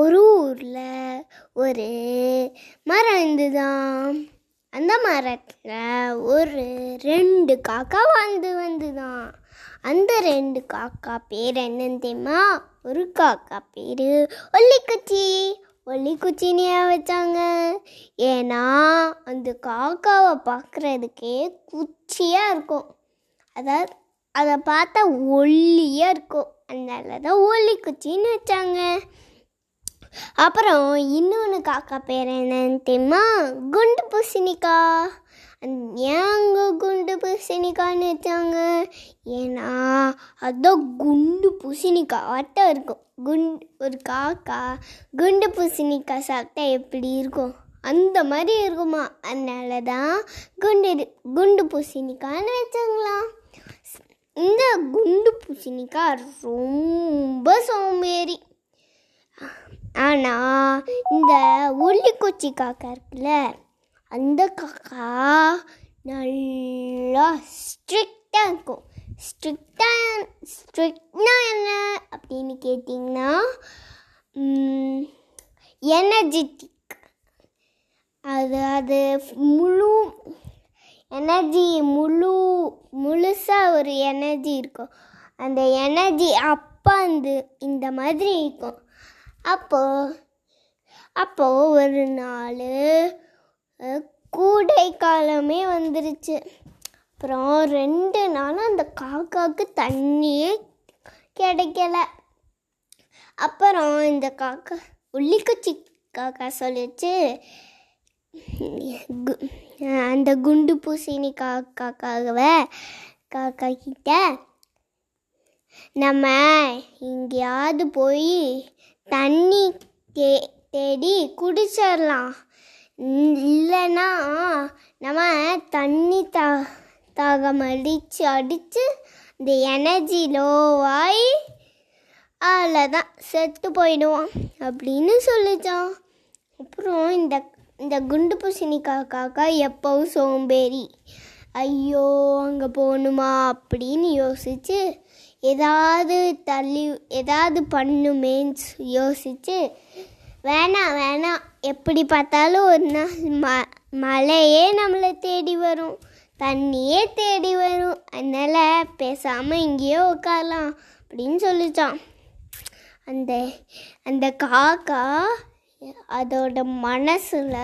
ஒரு ஊரில் ஒரு மரம் இருந்துதான் அந்த மரத்தில் ஒரு ரெண்டு காக்கா வாழ்ந்து வந்துதான் அந்த ரெண்டு காக்கா பேர் என்னன்னு தெரியுமா? ஒரு காக்கா பேர் ஒல்லிக்குச்சி. ஒல்லிக்குச்சின்னு ஏன் வச்சாங்க? ஏன்னா அந்த காக்காவை பார்க்குறதுக்கே குச்சியாக இருக்கும். அதாவது அதை பார்த்தா ஒல்லியாக இருக்கும். அதனால தான் ஒல்லிக்குச்சின்னு வச்சாங்க. அப்புறம் இன்னொன்று காக்கா பேர் என்னன்னு தெரியுமா? குண்டு பூசணிக்கா. ஏங்க குண்டு பூசணிக்கான்னு வச்சாங்க? ஏன்னா அதுதான் குண்டு பூசணிக்கா வட்டம் இருக்கும். குண்டு ஒரு காக்கா குண்டு பூசணிக்காய் சாப்பிட்டா எப்படி இருக்கும்? அந்த மாதிரி இருக்குமா? அதனால தான் குண்டு குண்டு பூசணிக்கான்னு வச்சாங்களாம். இந்த குண்டு பூசணிக்காய் ரொம்ப ஆனால் இந்த உள்ளிக்குச்சி காக்கா இருக்குல்ல அந்த காக்கா நல்லா ஸ்ட்ரிக்டாக இருக்கும். ஸ்ட்ரிக்டாக ஸ்ட்ரிக்ட்னா என்ன அப்படின்னு கேட்டிங்கன்னா எனர்ஜெட்டிக் அது அது முழு எனர்ஜி முழு முழுசாக ஒரு எனர்ஜி இருக்கும். அந்த எனர்ஜி அப்போ அந்த இந்த மாதிரி இருக்கும். அப்போ அப்போ ஒரு நாள் கூடை காலமே வந்துருச்சு. அப்புறம் ரெண்டு நாளும் அந்த காக்காவுக்கு தண்ணியே கிடைக்கல. அப்புறம் இந்த காக்கா உள்ளிக்குச்சி காக்கா சொல்லிச்சு. கு- அந்த குண்டு பூசணி காக்காக்காகவே காக்கா கிட்ட நம்ம எங்கேயாவது போய் தண்ணி தே தேடி குடிச்சிடலாம். இல்லைன்னா நம்ம தண்ணி த தாகம் அடித்து அடித்து இந்த எனர்ஜி லோவாகி அவ்வளோதான் செத்து போயிடுவோம் அப்படின்னு சொல்லிச்சான். அப்புறம் இந்த இந்த குண்டு பூசணி காக்கா எப்போவும் சோம்பேறி. ஐயோ அங்கே போகணுமா அப்படின்னு யோசிச்சு ஏதாவது தள்ளி ஏதாவது பண்ணுமேன்னு யோசிச்சு வேணாம் வேணாம் எப்படி பார்த்தாலும் ஒரு நாள் ம மழையே நம்மளை தேடி வரும் தண்ணியே தேடி வரும் அதனால் பேசாமல் இங்கேயே உட்காரலாம் அப்படின்னு சொல்லிச்சான். அந்த அந்த காக்கா அதோட மனசில்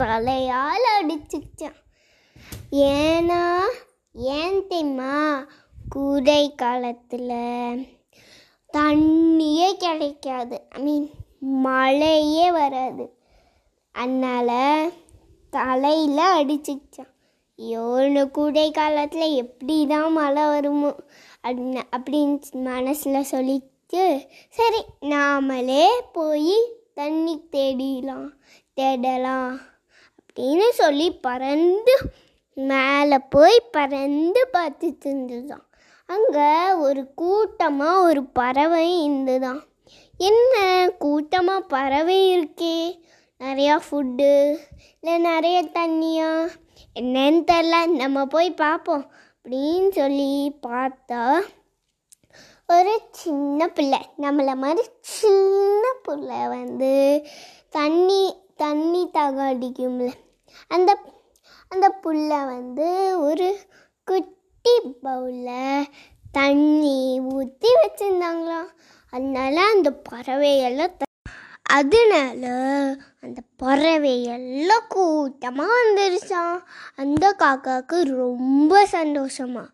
தலையால் அடிச்சுக்கிச்சான். ஏன்னா ஏன் தெரியுமா கூடை காலத்தில் தண்ணியே கிடைக்காது. ஐ மீன் மழையே வராது. அதனால் தலையில் அடிச்சுக்கிச்சான் ஐயோன்னு கூடை காலத்தில் எப்படி தான் மழை வருமோ. அப்படின்னு அப்படின்னு மனசில் சொல்லிட்டு சரி நாமளே போய் தண்ணி தேடிலாம் தேடலாம் அப்படின்னு சொல்லி பறந்து மேலே போய் பறந்து பார்த்துட்டு இருந்துதான் அங்கே ஒரு கூட்டமாக ஒரு பறவை இருந்துதான். என்ன கூட்டமாக பறவை இருக்கே? நிறையா ஃபுட்டு இல்லை நிறைய தண்ணியா? என்னன்னு தெரில நம்ம போய் பார்ப்போம் அப்படின்னு சொல்லி பார்த்தா ஒரு சின்ன பிள்ளை நம்மளை மாதிரி சின்ன பிள்ளை வந்து தண்ணி தண்ணி தக அடிக்கும்ல. அந்த அந்த புள்ள வந்து ஒரு குட்டி பவுலில் தண்ணி ஊற்றி வச்சுருந்தாங்களாம் அதனால அந்த பறவையெல்லாம் அதனால அந்த பறவை எல்லாம் கூட்டமாக வந்துருச்சான் அந்த காக்காவுக்கு ரொம்ப சந்தோஷமா.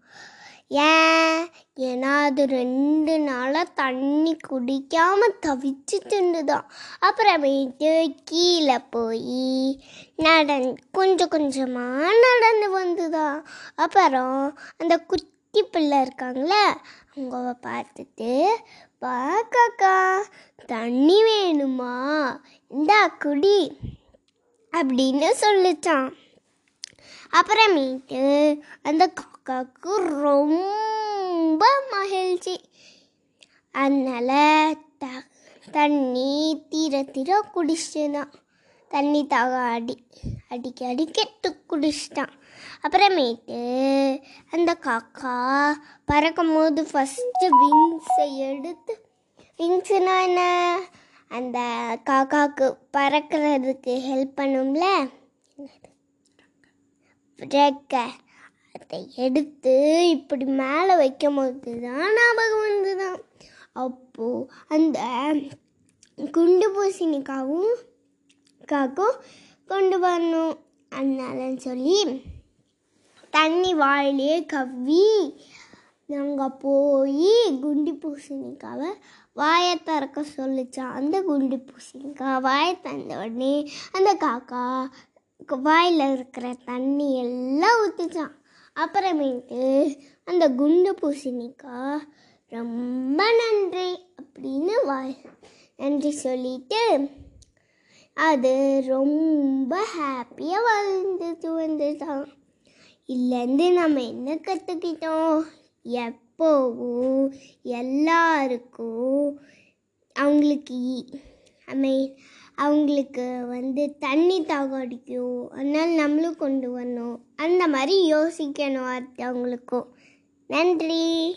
ஏன்? ஏன்னா அது ரெண்டு நாளாக தண்ணி குடிக்காம தவிச்சு இருந்துதான் அப்புறமேட்டு கீழே போய் நடந் கொஞ்சம் கொஞ்சமாக நடந்து வந்துதான். அப்புறம் அந்த குட்டி பிள்ளை இருக்காங்களே அவங்க பார்த்துட்டு பார்க்கக்கா தண்ணி வேணுமா? இந்தா குடி. அப்படின்னு சொல்லிச்சான். அப்புறமேட்டு அந்த காக்காவுக்கு ரொம்ப மகிழ்ச்சி. அதனால த தண்ணி தீர தீர குடிச்சுதான் தண்ணி தாக அடி அடிக்க அடிக்கட்டு குடிச்சிட்டான். அப்புறமேட்டு அந்த காக்கா பறக்கும் போது ஃபஸ்ட்டு விங்ஸை எடுத்து விங்ஸ்னா என்ன? அந்த காக்காவுக்கு பறக்கிறதுக்கு ஹெல்ப் பண்ணும்ல? ரெக்கை அதை எடுத்து இப்படி மேலே வைக்கும் போது தான் ஞாபகம் வந்துதான் அப்போது அந்த குண்டு பூசணிக்காவும் காக்கும் கொண்டு வரணும். அதனாலன்னு சொல்லி தண்ணி வாயிலே கவ்வி நாங்கள் போய் குண்டு பூசணிக்காவை வாயை திறக்க சொல்லிச்சான் அந்த குண்டு பூசணிக்காய் வாயை திறந்த உடனே அந்த காக்கா வாயில் இருக்கிற தண்ணி எல்லாம் ஊற்றிச்சான் அப்புறமேட்டு அந்த குண்டு பூசணிக்கா ரொம்ப நன்றி அப்படின்னு வாய் நன்றி சொல்லிட்டு அது ரொம்ப ஹாப்பியாக வாழ்ந்துட்டு வந்துட்டான் இதுலேருந்து நம்ம என்ன கற்றுக்கிட்டோம் எப்போவும் எல்லாருக்கும் அவங்களுக்கு ஐ மீன் அவங்களுக்கு வந்து தண்ணி தாகம் அடிக்கும் அதனால் நம்மளும் கொண்டு வரணும். அந்த மாதிரி யோசிக்கணும் அடுத்தவங்களுக்கும். நன்றி.